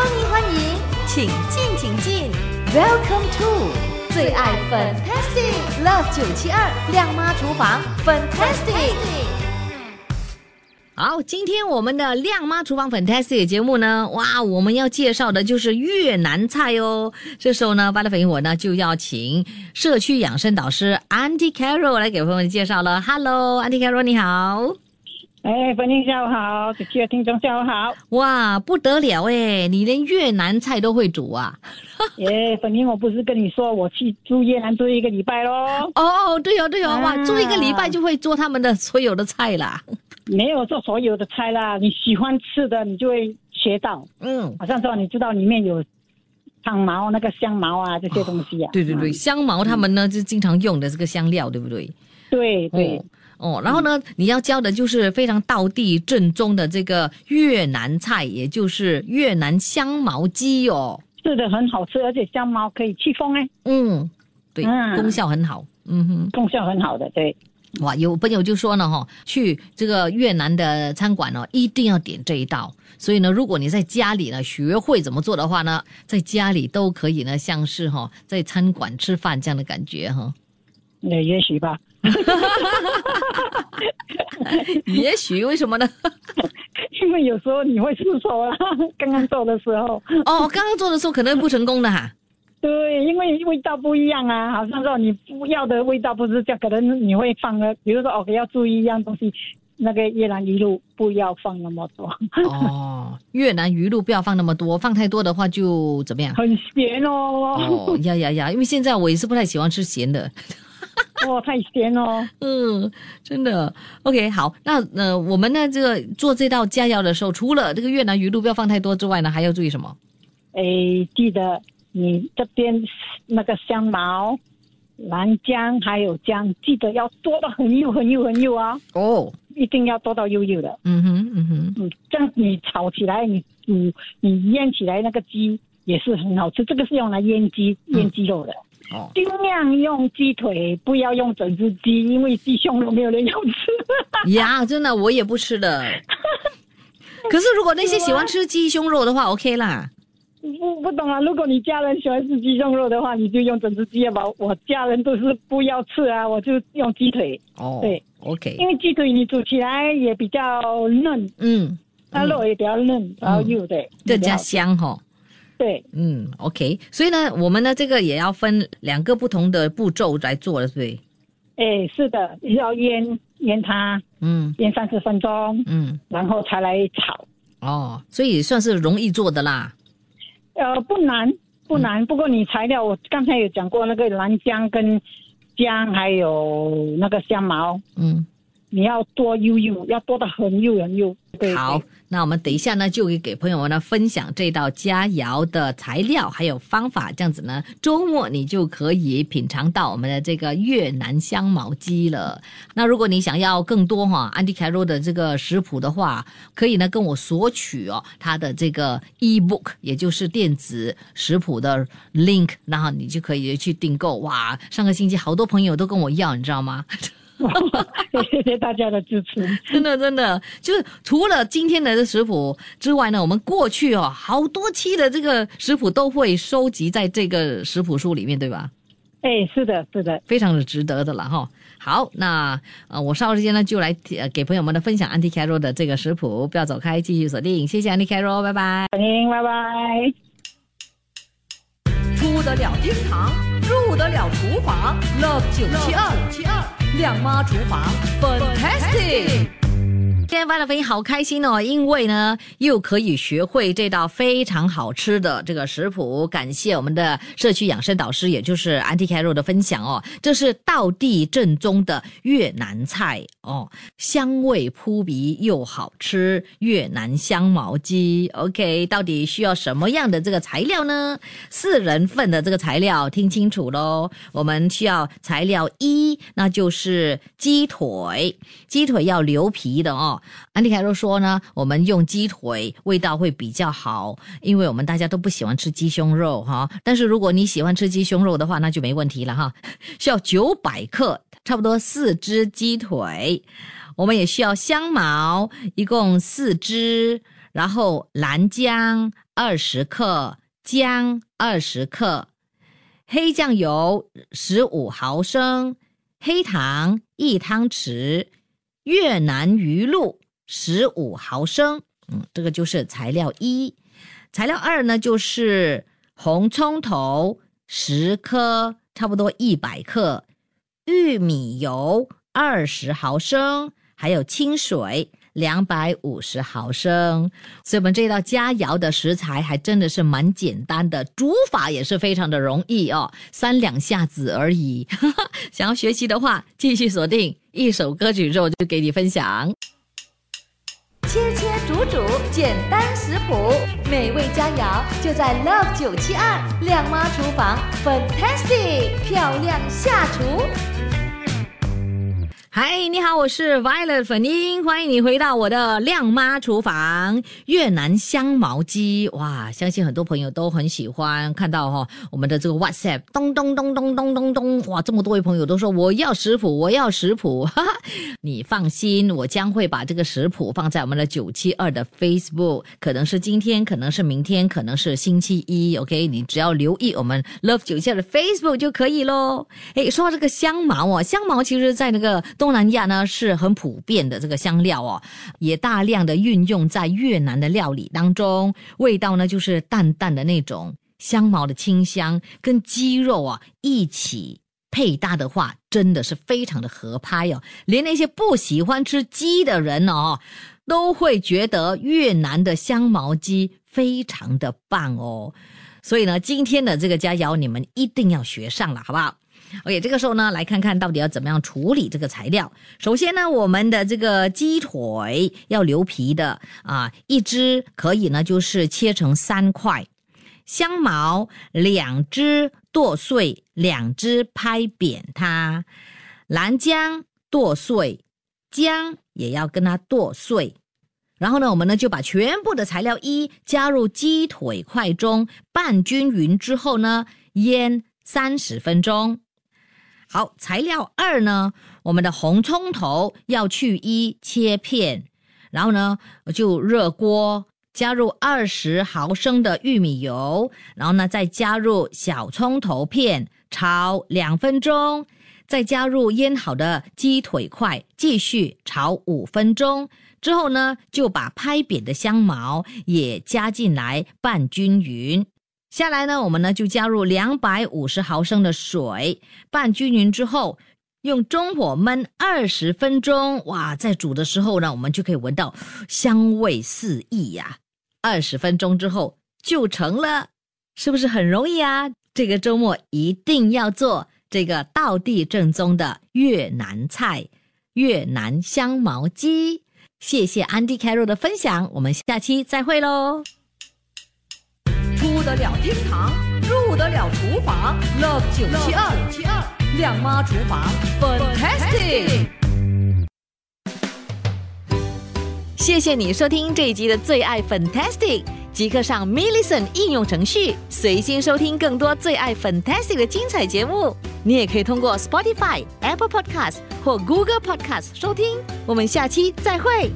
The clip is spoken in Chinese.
欢迎欢迎，请进请进，Welcome to 最爱 Fantastic Love 九七二亮妈厨房 Fantastic。好，今天我们的亮妈厨房 Fantastic 节目呢，哇，我们要介绍的就是越南菜哦。这时候呢，巴拉粉我呢就要请社区养生导师 Auntie Carol 来给朋友们介绍了。Hello，Auntie Carol 你好。哎，粉英下午好，主持的听众下午好。哇，不得了哎，你连越南菜都会煮啊！耶，粉英，我不是跟你说我去住越南住一个礼拜喽？哦，对哦，对哦，哇，啊住一个礼拜就会做他们的所有的菜啦。没有做所有的菜啦，你喜欢吃的你就会学到。嗯，好像说你知道里面有汤毛、那个香茅啊这些东西啊。对对对，嗯香茅他们呢就经常用的这个香料，对不对？对对哦。哦，然后呢，你要教的就是非常道地正宗的这个越南菜，也就是越南香茅鸡哦。是的，很好吃，而且香茅可以祛风哎，嗯，对，嗯功效很好。嗯哼。功效很好的。对，哇，有朋友就说呢，哈，去这个越南的餐馆呢，一定要点这一道。所以呢，如果你在家里呢学会怎么做的话呢，在家里都可以呢，像是哈在餐馆吃饭这样的感觉哈。那也许吧。也许为什么呢？因为有时候你会失手啊，刚刚做的时候。哦，刚刚做的时候可能不成功的哈。对，因为味道不一样啊，好像说你不要的味道不是这样，可能你会放了，比如说哦，要注意一样东西，那个越南鱼露不要放那么多，哦，越南鱼露不要放那么多，放太多的话就怎么样？很咸哦，哦，呀呀呀！因为现在我也是不太喜欢吃咸的。哦，太咸哦。嗯，真的。OK，好，那呃，我们呢这个做这道佳肴的时候，除了这个越南鱼露不要放太多之外呢，还要注意什么？哎，记得你这边那个香茅、南姜还有姜，记得要剁到很幼很幼很幼啊，哦，一定要剁到幼幼的。嗯哼，嗯哼，嗯，这样你炒起来，你你你腌起来那个鸡也是很好吃。这个是用来腌鸡腌鸡肉的。哦，尽量用鸡腿，不要用整只鸡，因为鸡胸肉没有人要吃。呀，真的我也不吃的。可是如果那些喜欢吃鸡胸肉的话，OK 啦。不不懂啊，如果你家人喜欢吃鸡胸肉的话，你就用整只鸡吧。我家人都是不要吃啊，我就用鸡腿，哦，对，OK，因为鸡腿你煮起来也比较嫩，嗯，它肉也比较嫩，然后又对，更加香哈、哦。对。嗯，OK，所以呢，我们呢这个也要分两个不同的步骤来做的，对不对？哎，是的，要腌腌它，嗯腌三十分钟，嗯，然后才来炒。哦，所以算是容易做的啦。呃，不难，不难。不过你材料，我刚才有讲过，那个蓝姜跟姜，还有那个香茅，嗯，你要多悠悠，要多的很悠很幼。对，好，那我们等一下呢，就会给朋友们呢分享这道佳肴的材料还有方法，这样子呢，周末你就可以品尝到我们的这个越南香茅鸡了。那如果你想要更多哈安迪凯罗的这个食谱的话，可以呢跟我索取哦他的这个 ebook，也就是电子食谱的 link，然后你就可以去订购。哇，上个星期好多朋友都跟我要，你知道吗？谢谢大家的支持。真的真的，就是除了今天的食谱之外呢，我们过去哦好多期的这个食谱都会收集在这个食谱书里面，对吧？哎，是的，是的。非常的值得的了哈。好，那呃，我稍后时间呢就来呃给朋友们的分享 Anti Caro 的这个食谱，不要走开，继续锁定，谢谢 Anti Caro，拜拜。欢迎，拜拜。出得了厅堂，入得了厨房，Love 九七二亮妈厨房 Fantastic。今天发的飞音好开心哦，因为呢又可以学会这道非常好吃的这个食谱。感谢我们的社区养生导师，也就是 Anti Caro 的分享哦。这是道地正宗的越南菜哦，香味扑鼻又好吃，越南香茅鸡。OK，到底需要什么样的这个材料呢？四人份的这个材料，听清楚喽。我们需要材料一，那就是鸡腿，鸡腿要留皮的哦。安迪凯洛说呢，我们用鸡腿味道会比较好，因为我们大家都不喜欢吃鸡胸肉哈。但是如果你喜欢吃鸡胸肉的话，那就没问题了哈。需要九百克，差不多四只鸡腿。我们也需要香茅，一共四只。然后蓝姜二十克，姜二十克，黑酱油十五毫升，黑糖一汤匙，越南鱼露十五毫升。嗯，这个就是材料一。材料二呢，就是红葱头十颗，差不多一百克，玉米油二十毫升，还有清水两百五十毫升。所以，我们这道佳肴的食材还真的是蛮简单的，煮法也是非常的容易哦，三两下子而已。想要学习的话，继续锁定一首歌曲之后就给你分享。切切煮煮，简单食谱，美味佳肴就在 Love 九七二亮妈厨房，Fantastic 漂亮下厨。嗨，你好，我是 Violet 粉英，欢迎你回到我的亮妈厨房。越南香茅鸡，哇，相信很多朋友都很喜欢看到哈、我们的这个 WhatsApp 咚咚咚咚咚咚咚，哇，这么多位朋友都说我要食谱，我要食谱，哈哈，你放心，我将会把这个食谱放在我们的九七二的 Facebook，可能是今天，可能是明天，可能是星期一，OK，你只要留意我们 Love 九七二的 Facebook 就可以喽。诶，说到这个香茅哦，香茅其实在那个东东南亚呢是很普遍的这个香料哦，也大量的运用在越南的料理当中，味道呢就是淡淡的那种香茅的清香，跟鸡肉啊一起配搭的话，真的是非常的合拍哦，连那些不喜欢吃鸡的人哦。都会觉得越南的香茅鸡非常的棒哦，所以呢，今天的这个佳肴你们一定要学上了，好不好？OK，这个时候呢，来看看到底要怎么样处理这个材料。首先呢，我们的这个鸡腿要留皮的啊，一只可以呢就是切成三块，香茅两只剁碎，两只拍扁它，蓝姜剁碎，姜也要跟它剁碎。然后呢，我们呢就把全部的材料一加入鸡腿块中，拌均匀之后呢，腌三十分钟。好，材料二呢，我们的红葱头要去一切片，然后呢就热锅，加入二十毫升的玉米油，然后呢再加入小葱头片，炒两分钟，再加入腌好的鸡腿块，继续炒五分钟。之后呢，就把拍扁的香茅也加进来拌均匀。下来呢，我们呢就加入两百五十毫升的水，拌均匀之后，用中火焖二十分钟。哇，在煮的时候呢，我们就可以闻到香味四溢呀、二十分钟之后就成了，是不是很容易啊？这个周末一定要做这个道地正宗的越南菜——越南香茅鸡。谢谢 Andy carol 的分享，我们下期再会喽。入得了厅堂，入得了厨房，Love 九七二七二亮妈厨房，Fantastic。谢谢你收听这一集的最爱 Fantastic，即刻上 m i l l i c e n t 应用程序，随心收听更多最爱 Fantastic 的精彩节目。你也可以通过 Spotify、Apple Podcast 或 Google Podcast 收听。我们下期再会。